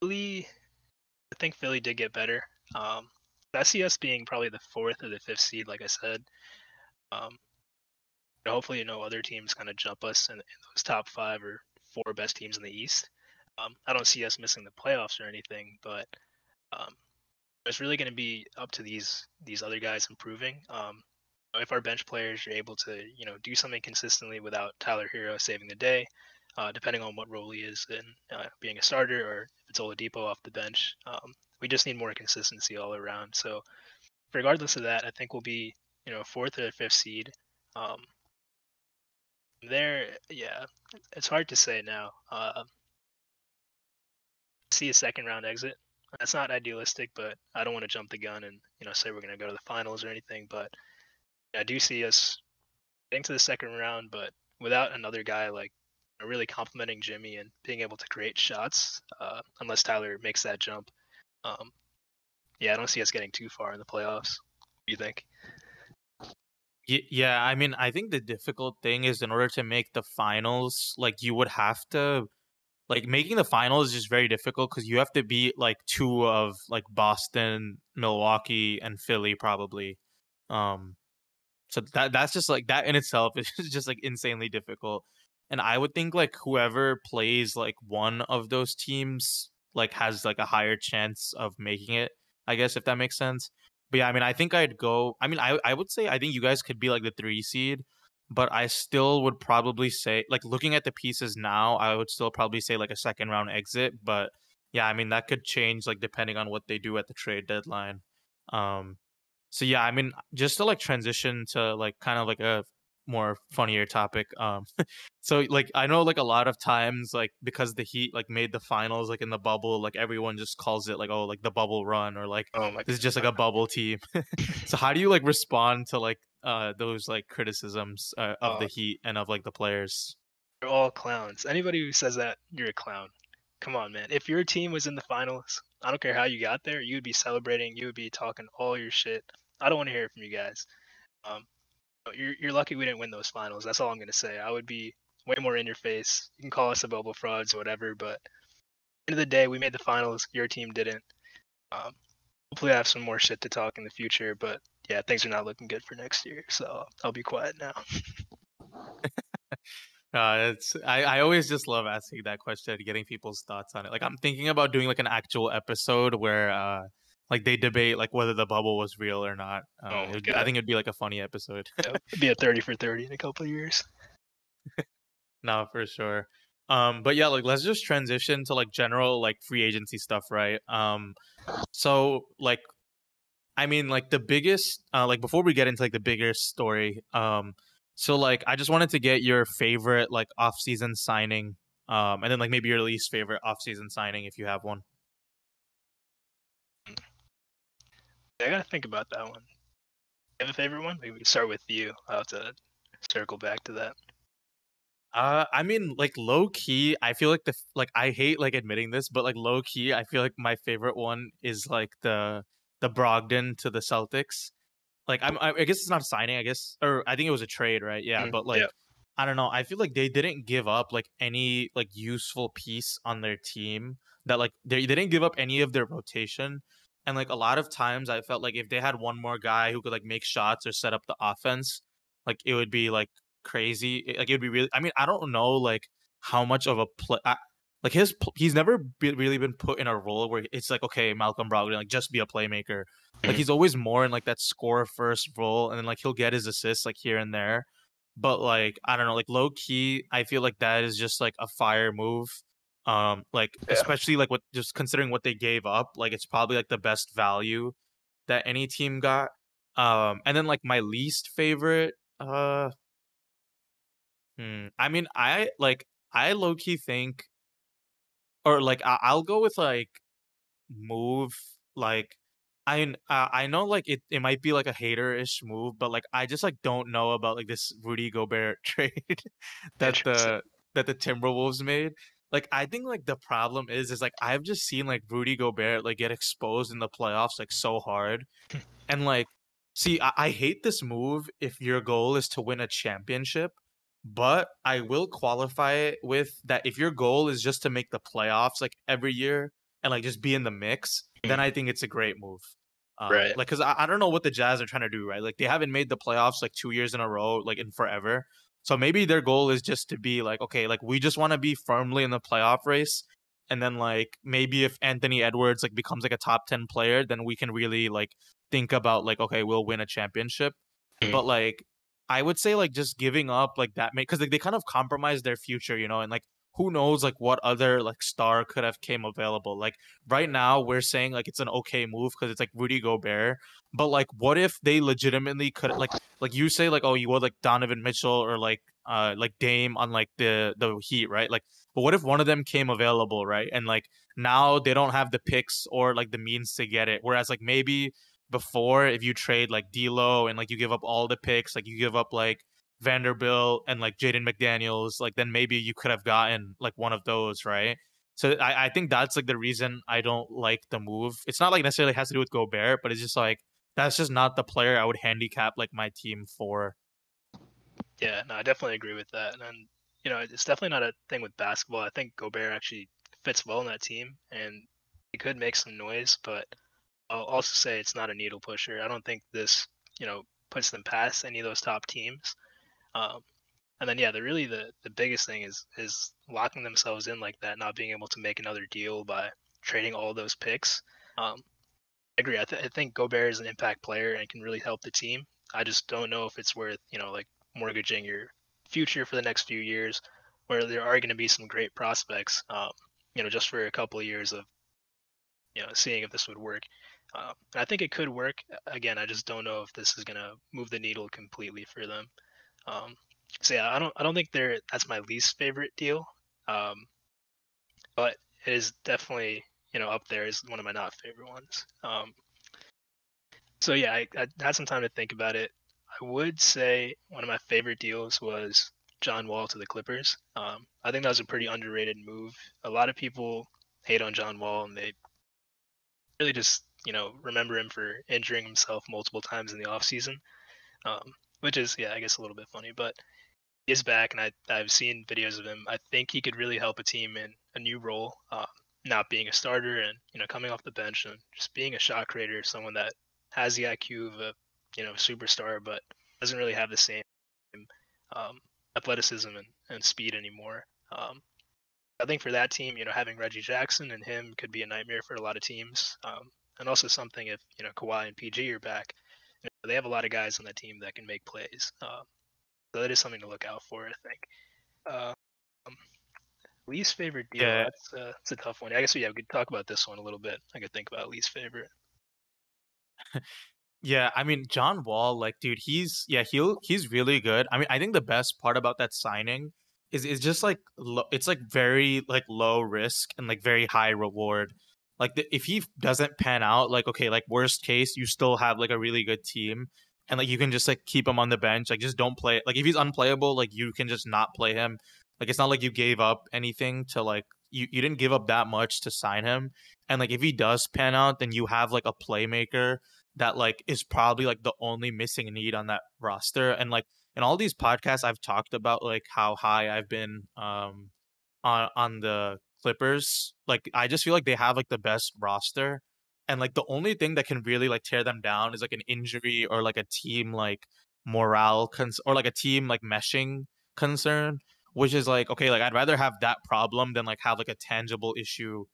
Philly. I think Philly did get better. Um, I see us being probably the fourth or the fifth seed, like I said. Um, hopefully, you know, other teams kind of jump us in, in those top five or four best teams in the East. Um, I don't see us missing the playoffs or anything, but um, it's really going to be up to these these other guys improving. Um, if our bench players are able to, you know, do something consistently without Tyler Herro saving the day, uh, depending on what role he is in, uh, being a starter or if it's Oladipo off the bench, um, we just need more consistency all around. So, regardless of that, I think we'll be, you know, fourth or fifth seed. Um, there, yeah, it's hard to say now. Uh, see a second round exit. That's not idealistic, but I don't want to jump the gun and you know say we're going to go to the finals or anything. But I do see us getting to the second round, but without another guy like really complimenting Jimmy and being able to create shots, uh, unless Tyler makes that jump. Um, yeah, I don't see us getting too far in the playoffs. What do you think? Yeah, I mean, I think the difficult thing is in order to make the finals, like you would have to like making the finals is just very difficult because you have to beat like two of like Boston, Milwaukee, and Philly probably. Um so that that's just like that in itself is just like insanely difficult. And I would think like whoever plays like one of those teams like has like a higher chance of making it, I guess if that makes sense. But yeah, I mean, I think I'd go. I mean, I I would say I think you guys could be like the three seed, but I still would probably say like looking at the pieces now, I would still probably say like a second round exit. But yeah, I mean that could change like depending on what they do at the trade deadline. Um, so yeah, I mean just to like transition to like kind of like a more funnier topic. Um, so like I know like a lot of times like because the Heat like made the finals like in the bubble, like everyone just calls it like oh like the bubble run or like oh my this is just like a bubble team. so how do you like respond to like uh those like criticisms uh, of the Heat and of like the players? They're all clowns. Anybody who says that, you're a clown. Come on, man. If your team was in the finals, I don't care how you got there, you would be celebrating, you would be talking all your shit. I don't want to hear it from you guys. Um, you're you're lucky we didn't win those finals. That's all I'm gonna say. I would be way more in your face. You can call us a bubble frauds or whatever, but end of the day, we made the finals. Your team didn't. Um, hopefully, I have some more shit to talk in the future. But yeah, things are not looking good for next year. So I'll be quiet now. Uh, it's I, I always just love asking that question getting people's thoughts on it. Like I'm thinking about doing like an actual episode where uh like they debate like whether the bubble was real or not. Uh, Oh, would- I think it'd be like a funny episode. It'd be a thirty for thirty in a couple of years. no, for sure. Um, but yeah, like let's just transition to like general like free agency stuff, right? Um, so like, I mean, like the biggest, uh, like before we get into like the bigger story, um, so like I just wanted to get your favorite like off-season signing, um, and then like maybe your least favorite off-season signing if you have one. I gotta think about that one. You have a favorite one? Maybe we can start with you. I'll have to circle back to that. Uh, I mean, like low key, I feel like the like I hate like admitting this, but like low key, I feel like my favorite one is like the the Brogdon to the Celtics. Like I'm, I I guess it's not a signing, I guess, or I think it was a trade, right? Yeah, Mm, but like yeah. I don't know. I feel like they didn't give up like any like useful piece on their team. That like they they didn't give up any of their rotation, and like a lot of times I felt like if they had one more guy who could like make shots or set up the offense, like it would be like crazy. Like it would be really. I mean, I don't know like how much of a play. I, like his, he's never be, really been put in a role where it's like, okay, Malcolm Brogdon, like just be a playmaker. Like Mhm. he's always more in like that score first role, and then like he'll get his assists like here and there. But like I don't know, like low key, I feel like that is just like a fire move. Um, like Yeah. especially like what just considering what they gave up, like it's probably like the best value that any team got. Um, and then like my least favorite, uh, hmm, I mean, I like I low key think, or like I- I'll go with like move like I uh, I know like it, it might be like a hater-ish move, but like I just like don't know about like this Rudy Gobert trade that the that the Timberwolves made. Like I think like the problem is is like I've just seen like Rudy Gobert like get exposed in the playoffs like so hard. and like see I, I hate this move if your goal is to win a championship, but I will qualify it with that if your goal is just to make the playoffs like every year and like just be in the mix, then I think it's a great move. Uh, Right. Like, cause I, I don't know what the Jazz are trying to do, right? Like, they haven't made the playoffs like two years in a row, like in forever. So maybe their goal is just to be like, okay, like we just want to be firmly in the playoff race, and then like maybe if Anthony Edwards like becomes like a top ten player, then we can really like think about like, okay, we'll win a championship. Mhm. But like, I would say like just giving up like that, because like they kind of compromise their future, you know, and like who knows like what other like star could have came available. Like right now we're saying like it's an okay move because it's like Rudy Gobert, but like what if they legitimately could like like you say like oh you want like Donovan Mitchell or like uh like Dame on like the the Heat right? Like but what if one of them came available right? And like now they don't have the picks or like the means to get it. Whereas like maybe before if you trade like D'Lo and like you give up all the picks like you give up like Vanderbilt and like Jaden McDaniels like then maybe you could have gotten like one of those right so I, I think that's like the reason I don't like the move. It's not like necessarily has to do with Gobert, but it's just like that's just not the player I would handicap like my team for. Yeah, no, I definitely agree with that. And you know, it's definitely not a thing with basketball. I think Gobert actually fits well in that team, and he could make some noise. But I'll also say it's not a needle pusher. I don't think this, you know, puts them past any of those top teams. Um, and then yeah, the really the the biggest thing is is locking themselves in like that, not being able to make another deal by trading all those picks. Um, I agree. I, th- I think Gobert is an impact player and can really help the team. I just don't know if it's worth you know like mortgaging your future for the next few years, where there are going to be some great prospects. Um, you know, just for a couple of years of you know seeing if this would work. Um, I think it could work. Again, I just don't know if this is going to move the needle completely for them. Um, so yeah, I don't I don't think they're that's my least favorite deal. Um, but it is definitely you know up there is one of my not favorite ones. Um, so yeah, I, I had some time to think about it. I would say one of my favorite deals was John Wall to the Clippers. Um, I think that was a pretty underrated move. A lot of people hate on John Wall and they really just you know remember him for injuring himself multiple times in the offseason, um, which is yeah I guess a little bit funny, but he is back and I I've seen videos of him. I think he could really help a team in a new role, uh, not being a starter and you know coming off the bench and just being a shot creator, someone that has the IQ of a you know superstar, but doesn't really have the same um, athleticism and, and speed anymore. Um, I think for that team, you know, having Reggie Jackson and him could be a nightmare for a lot of teams. Um, and also something if you know Kawhi and PG are back. They have a lot of guys on that team that can make plays. Um, so that is something to look out for, I think. Uh, um, least favorite deal. Yeah. That's, uh, that's a tough one. I guess yeah, we could talk about this one a little bit. I could think about least favorite. Yeah, I mean John Wall, like, dude, he's yeah, he'll he's really good. I mean, I think the best part about that signing is is just like lo- it's like very like low risk and like very high reward. Like the, if he doesn't pan out, like okay, like worst case, you still have like a really good team, and like you can just like keep him on the bench. Like just don't play. Like if he's unplayable, like you can just not play him. Like it's not like you gave up anything to like you you didn't give up that much to sign him. And like if he does pan out, then you have like a playmaker that like is probably like the only missing need on that roster and like in all these podcasts I've talked about like how high I've been um on on the Clippers like I just feel like they have like the best roster and like the only thing that can really like tear them down is like an injury or like a team like morale cons- or like a team like meshing concern which is like okay like I'd rather have that problem than like have like a tangible issue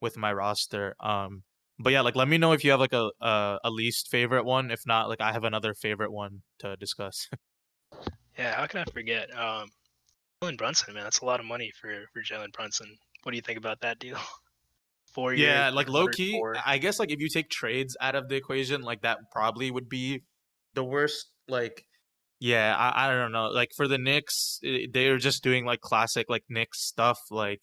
with my roster um but yeah, like let me know if you have like a a, a least favorite one. If not, like I have another favorite one to discuss. Yeah, how can I forget? Um, Jalen Brunson, man, that's a lot of money for for Jalen Brunson. What do you think about that deal? Four years. yeah, like low key, 104. I guess like if you take trades out of the equation, like that probably would be the worst. Like, yeah, I, I don't know. Like for the Knicks, they're just doing like classic like Knicks stuff. Like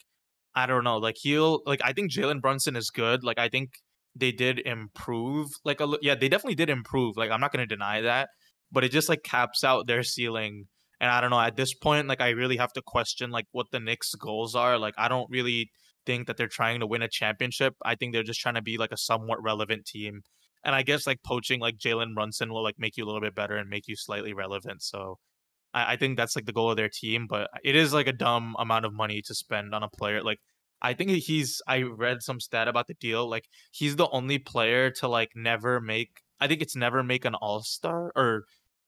I don't know. Like he'll like I think Jalen Brunson is good. Like I think they did improve. Like a yeah, they definitely did improve. Like I'm not gonna deny that, but it just like caps out their ceiling. And I don't know. At this point, like I really have to question like what the Knicks' goals are. Like I don't really think that they're trying to win a championship. I think they're just trying to be like a somewhat relevant team. And I guess like poaching like Jalen Brunson will like make you a little bit better and make you slightly relevant. So I, I think that's like the goal of their team. But it is like a dumb amount of money to spend on a player. Like I think he's I read some stat about the deal. Like he's the only player to like never make I think it's never make an all star or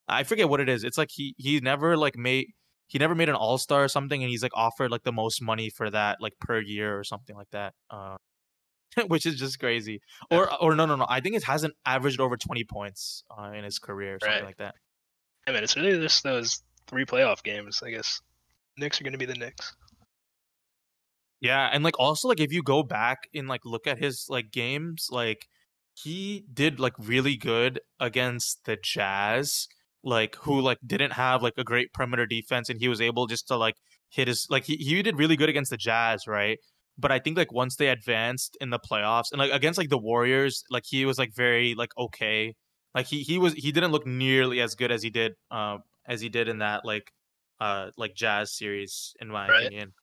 I forget what it is. It's like he he never like made he never made an all star or something, and he's like offered like the most money for that like per year or something like that. Uh, which is just crazy. Or or no no no. I think it hasn't averaged over twenty points uh, in his career or something Right. like that. I mean, it's really just those three playoff games. I guess Knicks are going to be the Knicks. Yeah, and like also like if you go back and like look at his like games, like he did like really good against the Jazz, like who like didn't have like a great perimeter defense and he was able just to like hit his like he, he did really good against the Jazz, right? But I think like once they advanced in the playoffs and like against like the Warriors, like he was like very like okay. Like he he was he didn't look nearly as good as he did um as he did in that like uh like Jazz series in my Right. opinion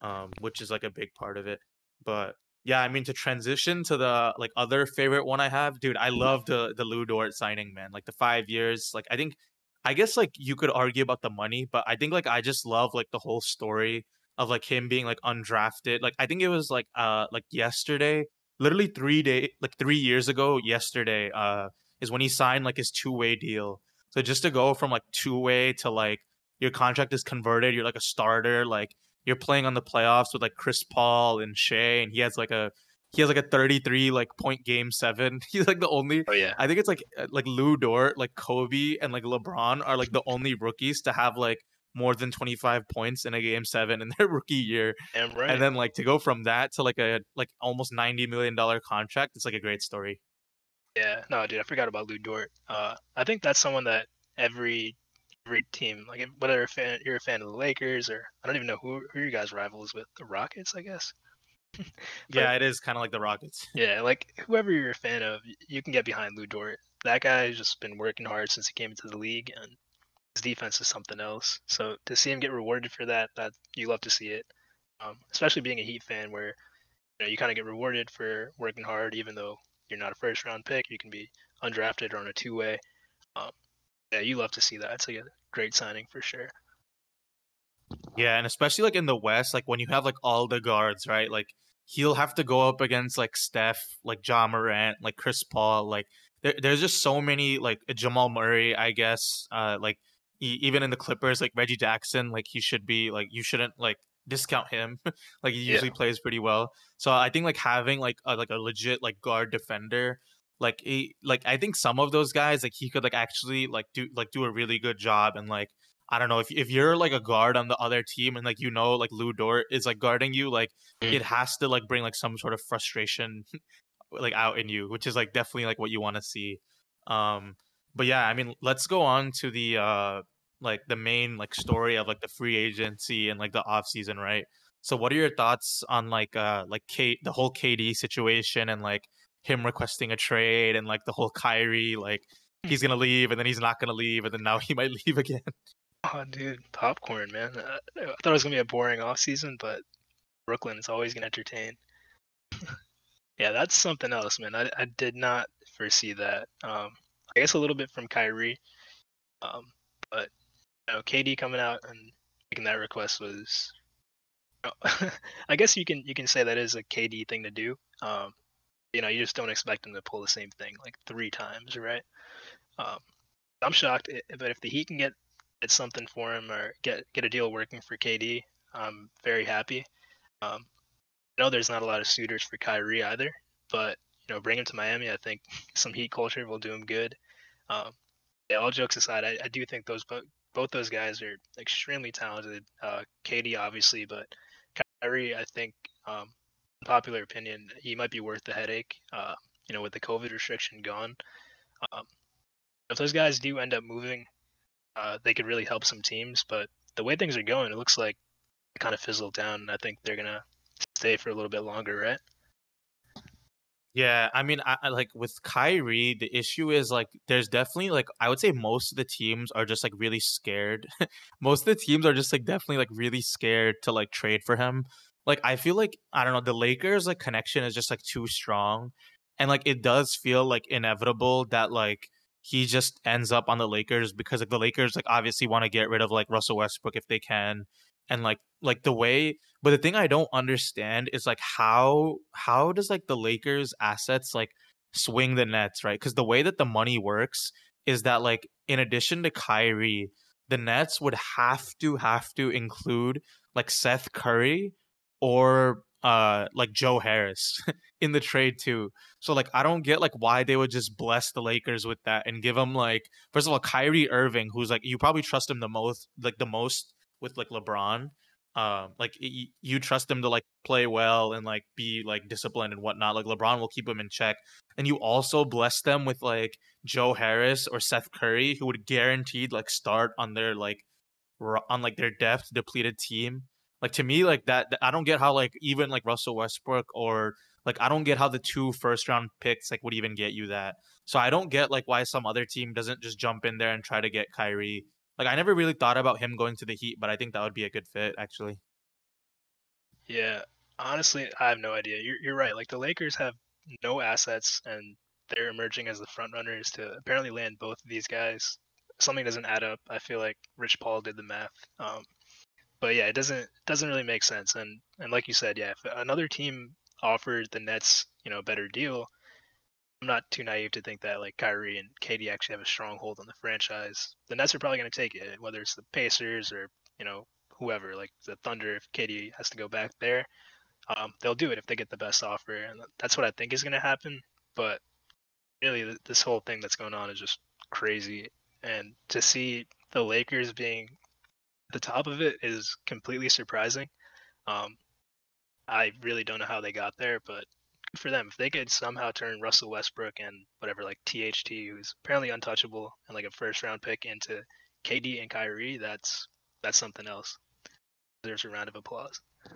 um, which is like a big part of it. But yeah, I mean to transition to the like other favorite one I have, dude, I love the the Lu Dort signing, man. Like the five years, like I think, I guess like you could argue about the money, but I think like I just love like the whole story of like him being like undrafted. Like I think it was like uh like yesterday, literally three day like three years ago yesterday uh is when he signed like his two way deal. So just to go from like two way to like your contract is converted, you're like a starter, like you're playing on the playoffs with like Chris Paul and Shai, and he has like a he has like a 33 like point game seven. He's like the only. Oh yeah, I think it's like uh, like Lu Dort, like Kobe, and like LeBron are like the only rookies to have like more than 25 points in a game seven in their rookie year. damn right. And then like to go from that to like a like almost 90 million dollar contract, it's like a great story. Yeah, no, dude, I forgot about Lu Dort. Uh, I think that's someone that every every team, like if- whether a fan, you're a fan of the Lakers or I don't even know who who your guys' rivals with, the Rockets, I guess. Yeah, it is kind of like the Rockets. Yeah, like whoever you're a fan of, you can get behind Lu Dort. That guy has just been working hard since he came into the league, and his defense is something else. So to see him get rewarded for that, that you love to see it. Um, especially being a Heat fan, where you know you kind of get rewarded for working hard, even though you're not a first round pick. You can be undrafted or on a two way. Um, yeah, you love to see that. It's like a great signing for sure. Yeah, and especially like in the West, like when you have like all the guards, right? Like he'll have to go up against like Steph, like Ja Morant, like Chris Paul, like there, there's just so many like Jamal Murray, I guess. Uh, like e- even in the Clippers, like Reggie Jackson, like he should be like you shouldn't like discount him. like he usually yeah. plays pretty well. So I think like having like a, like a legit like guard defender, like he, like I think some of those guys like he could like actually like do like do a really good job and like I don't know if if you're like a guard on the other team and like you know like Lu Dort is like guarding you, like mm. it has to like bring like some sort of frustration like out in you, which is like definitely like what you want to see. Um but yeah, I mean, let's go on to the uh like the main like story of like the free agency and like the off season, right? So what are your thoughts on like uh like Kate the whole KD situation and like him requesting a trade and like the whole Kyrie like he's gonna leave and then he's not gonna leave and then now he might leave again. Oh, dude, popcorn, man. Uh, I thought it was gonna be a boring off season, but Brooklyn is always gonna entertain. yeah, that's something else, man. I, I did not foresee that. Um, I guess a little bit from Kyrie, um, but you know, KD coming out and making that request was. You know, I guess you can you can say that is a KD thing to do. Um, you know, you just don't expect him to pull the same thing like three times, right? Um, I'm shocked, eh, but if the Heat can get get something for him or get get a deal working for KD, I'm very happy. Um, I know there's not a lot of suitors for Kyrie either, but you know, bring him to Miami. I think some Heat culture will do him good. Um, yeah, all jokes aside, I, I do think those both both those guys are extremely talented. Uh, KD obviously, but Kyrie, I think, um, popular opinion, he might be worth the headache. Uh, you know, with the COVID restriction gone, um, if those guys do end up moving uh, they could really help some teams. But the way things are going, it looks like it kind of fizzled down. And I think they're gonna stay for a little bit longer, right? Yeah, I mean, I, I, like with Kyrie, the issue is like there's definitely like I would say most of the teams are just like really scared. most of the teams are just like definitely like really scared to like trade for him. Like I feel like I don't know, the Lakers like connection is just like too strong. And like it does feel like inevitable that like he just ends up on the Lakers because like the Lakers like obviously want to get rid of like Russell Westbrook if they can and like like the way but the thing I don't understand is like how how does like the Lakers assets like swing the Nets, right? Cuz the way that the money works is that like in addition to Kyrie, the Nets would have to have to include like Seth Curry or uh like Joe Harris in the trade too. So like I don't get like why they would just bless the Lakers with that and give them like first of all Kyrie Irving who's like you probably trust him the most like the most with like LeBron. Um like y- you trust him to like play well and like be like disciplined and whatnot. Like LeBron will keep him in check. And you also bless them with like Joe Harris or Seth Curry who would guaranteed like start on their like on like their depth depleted team like to me, like that, I don't get how like even like Russell Westbrook or like I don't get how the two first round picks like would even get you that. So I don't get like why some other team doesn't just jump in there and try to get Kyrie. Like I never really thought about him going to the Heat, but I think that would be a good fit actually. Yeah, honestly, I have no idea. You're you're right. Like the Lakers have no assets, and they're emerging as the front runners to apparently land both of these guys. Something doesn't add up. I feel like Rich Paul did the math. Um, but yeah, it doesn't doesn't really make sense. And and like you said, yeah, if another team offered the Nets, you know, a better deal, I'm not too naive to think that like Kyrie and KD actually have a stronghold on the franchise. The Nets are probably going to take it, whether it's the Pacers or you know whoever, like the Thunder. If KD has to go back there, um, they'll do it if they get the best offer, and that's what I think is going to happen. But really, this whole thing that's going on is just crazy, and to see the Lakers being the top of it is completely surprising. Um, I really don't know how they got there, but for them. If they could somehow turn Russell Westbrook and whatever, like THT, who's apparently untouchable, and like a first round pick into KD and Kyrie, that's that's something else. There's a round of applause.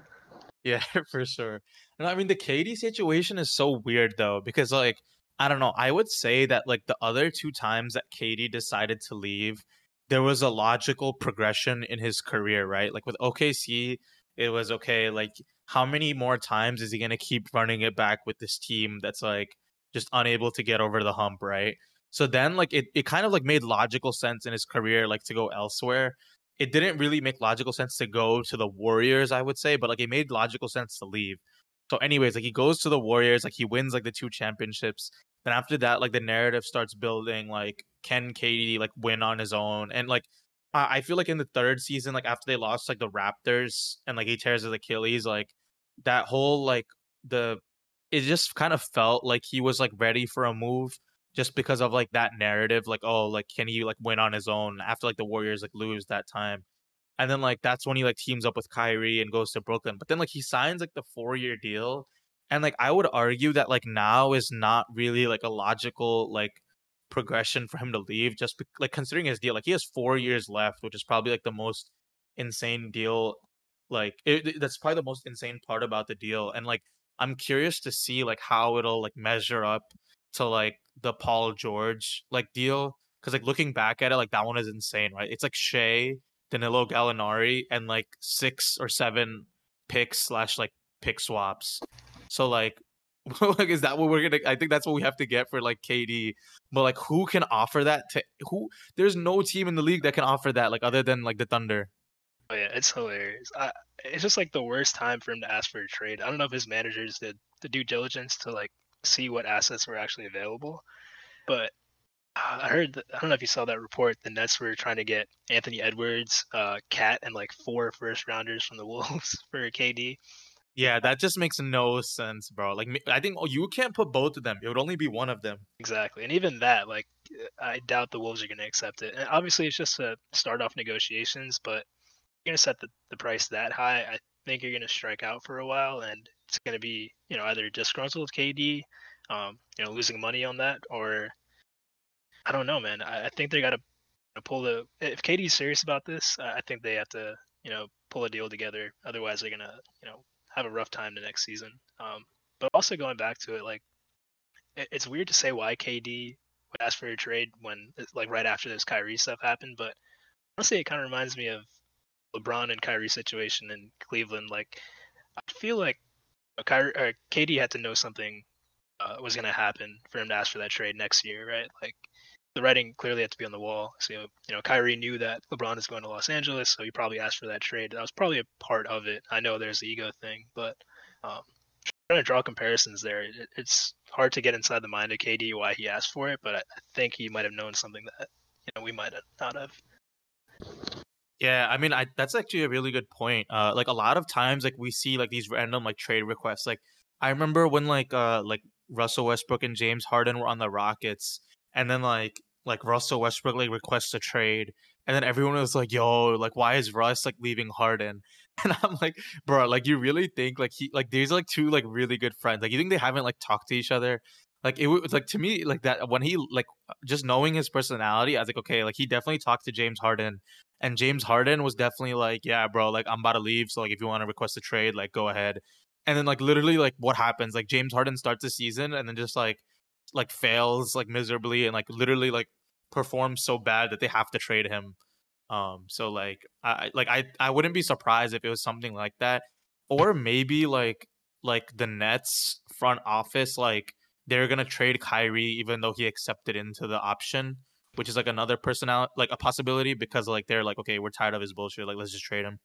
Yeah, for sure. And I mean, the KD situation is so weird though, because like I don't know. I would say that like the other two times that KD decided to leave, there was a logical progression in his career, right? Like with OKC, it was okay, like how many more times is he going to keep running it back with this team that's like just unable to get over the hump, right? So then like it, it kind of like made logical sense in his career like to go elsewhere. It didn't really make logical sense to go to the Warriors, I would say, but like it made logical sense to leave. So anyways, like he goes to the Warriors, like he wins like the two championships. Then after that, like the narrative starts building, like can KD like win on his own? And like I feel like in the third season, like after they lost like the Raptors and like he tears his Achilles, like that whole like the it just kind of felt like he was like ready for a move just because of like that narrative, like oh like can he like win on his own after like the Warriors like lose that time. And then like that's when he like teams up with Kyrie and goes to Brooklyn. But then like he signs like the four year deal. And like I would argue that like now is not really like a logical like progression for him to leave just be- like considering his deal like he has four years left which is probably like the most insane deal like it, that's probably the most insane part about the deal and like i'm curious to see like how it'll like measure up to like the paul george like deal because like looking back at it like that one is insane right? It's like Shai danilo gallinari and like six or seven picks slash like pick swaps so like like is that what we're gonna i think that's what we have to get for like kd but like who can offer that to who there's no team in the league that can offer that like other than like the thunder. Oh yeah it's hilarious. I, it's just like the worst time for him to ask for a trade. I don't know if his managers did the due diligence to like see what assets were actually available but uh, i heard that, i don't know if you saw that report the nets were trying to get anthony edwards uh KAT and like four first rounders from the wolves for kd yeah, that just makes no sense, bro. Like, I think oh, you can't put both of them. It would only be one of them. Exactly. And even that, like, I doubt the Wolves are going to accept it. And obviously, it's just to start off negotiations, but you're going to set the, the price that high. I think you're going to strike out for a while, and it's going to be, you know, either disgruntled KD, um, you know, losing money on that, or I don't know, man. I, I think they got to pull the. If KD's serious about this, I think they have to, you know, pull a deal together. Otherwise, they're going to, you know, have a rough time the next season. Um, but also going back to it, like it, it's weird to say why KD would ask for a trade when like right after this Kyrie stuff happened, but honestly, it kind of reminds me of LeBron and Kyrie situation in Cleveland. Like I feel like Kyrie KD had to know something uh, was going to happen for him to ask for that trade next year, right? Like the writing clearly had to be on the wall. So you know, Kyrie knew that LeBron is going to Los Angeles, so he probably asked for that trade. That was probably a part of it. I know there's the ego thing, but um, trying to draw comparisons there, it, it's hard to get inside the mind of KD why he asked for it. But I, think he might have known something that you know we might have not have. Yeah, I mean, I that's actually a really good point. Uh, like a lot of times, like we see like these random like trade requests. Like I remember when like uh like Russell Westbrook and James Harden were on the Rockets and then like like Russell Westbrook like requests a trade, and then everyone was like, "Yo, like why is Russ like leaving Harden?" And I'm like, bro, like you really think like he like these like two like really good friends? Like you think they haven't like talked to each other? Like it was like to me like that when he like just knowing his personality, I was like, okay, like he definitely talked to James Harden, and James Harden was definitely like, yeah, bro, like I'm about to leave, so like if you want to request a trade, like go ahead. And then like literally like what happens? Like James Harden starts the season and then just like like fails like miserably and like literally like performs so bad that they have to trade him. Um, so like I like I I wouldn't be surprised if it was something like that, or maybe like like the Nets front office like they're gonna trade Kyrie even though he accepted into the option, which is like another personality like a possibility because like they're like okay we're tired of his bullshit like let's just trade him.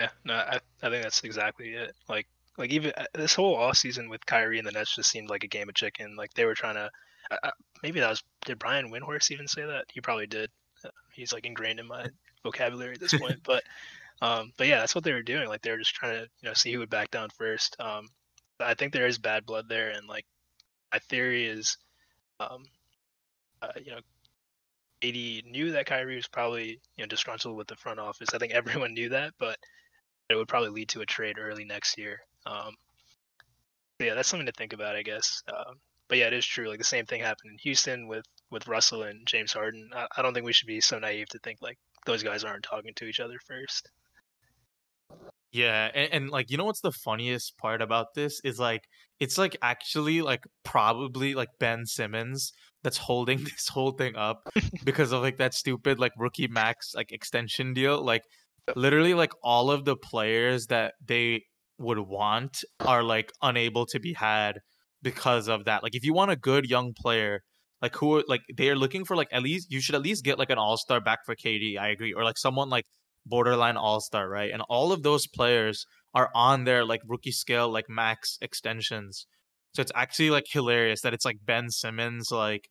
Yeah, no, I I think that's exactly it. Like like even uh, this whole off season with Kyrie and the Nets just seemed like a game of chicken. Like they were trying to. Uh, maybe that was. Did Brian Windhorst even say that? He probably did. Uh, he's like ingrained in my vocabulary at this point. but, um, but yeah, that's what they were doing. Like they were just trying to you know see who would back down first. Um, I think there is bad blood there, and like my theory is, um, uh, you know, AD knew that Kyrie was probably you know disgruntled with the front office. I think everyone knew that, but it would probably lead to a trade early next year. Um, yeah, that's something to think about, I guess. Um, but yeah, it is true. Like the same thing happened in Houston with with Russell and James Harden. I, I don't think we should be so naive to think like those guys aren't talking to each other first. Yeah, and, and, like you know what's the funniest part about this is like it's like actually like probably like Ben Simmons that's holding this whole thing up because of like that stupid like rookie max like extension deal. Like literally like all of the players that they would want are like unable to be had because of that. Like if you want a good young player, like who like they're looking for like at least you should at least get like an all-star back for KD, I agree. Or like someone like borderline all-star, right? And all of those players are on their like rookie scale like max extensions. So it's actually like hilarious that it's like Ben Simmons like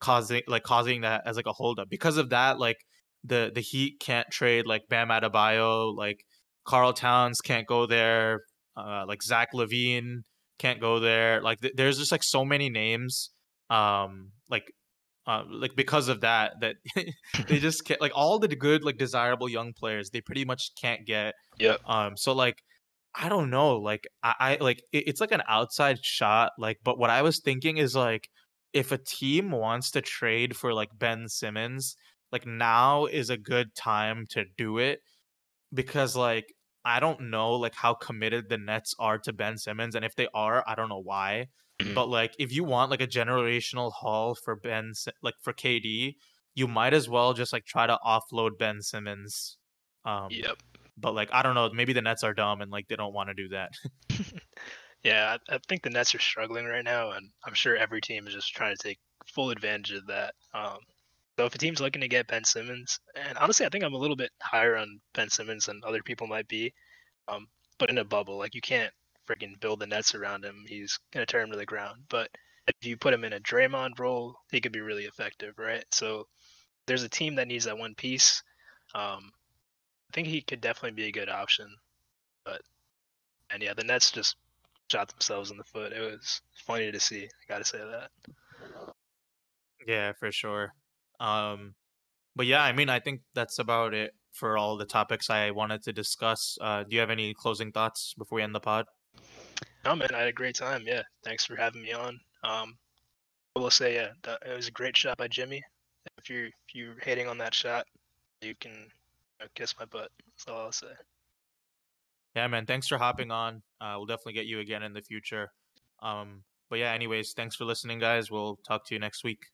causing like causing that as like a holdup. Because of that, like the the Heat can't trade like Bam Adebayo, like Karl Towns can't go there, uh, like Zach LaVine can't go there. Like th- there's just like so many names, um, like uh, like because of that that they just can't like all the good like desirable young players they pretty much can't get. Yeah. Um. So like I don't know. Like I, I like it, it's like an outside shot. Like, but what I was thinking is like if a team wants to trade for like Ben Simmons, like now is a good time to do it because like I don't know like how committed the Nets are to Ben Simmons and if they are, I don't know why. Mhm. But like if you want like a generational haul for Ben like for KD, you might as well just like try to offload Ben Simmons. Um Yep. but like I don't know, maybe the Nets are dumb and like they don't want to do that. Yeah, I, I think the Nets are struggling right now, and I'm sure every team is just trying to take full advantage of that. Um, so if a team's looking to get Ben Simmons, and honestly, I think I'm a little bit higher on Ben Simmons than other people might be, um, but in a bubble, like you can't freaking build the nets around him. He's gonna tear him to the ground. But if you put him in a Draymond role, he could be really effective, right? So there's a team that needs that one piece. Um, I think he could definitely be a good option. But and yeah, the Nets just shot themselves in the foot. It was funny to see. I gotta say that. Yeah, for sure. Um, but yeah, I mean, I think that's about it for all the topics I wanted to discuss. Uh, do you have any closing thoughts before we end the pod? No man, I had a great time. Yeah, thanks for having me on. Um, I will say, yeah, that, it was a great shot by Jimmy. If you're if you're hating on that shot, you can you know, kiss my butt. That's all I'll say. Yeah, man. Thanks for hopping on. Uh, we'll definitely get you again in the future. Um, but yeah, anyways, thanks for listening, guys. We'll talk to you next week.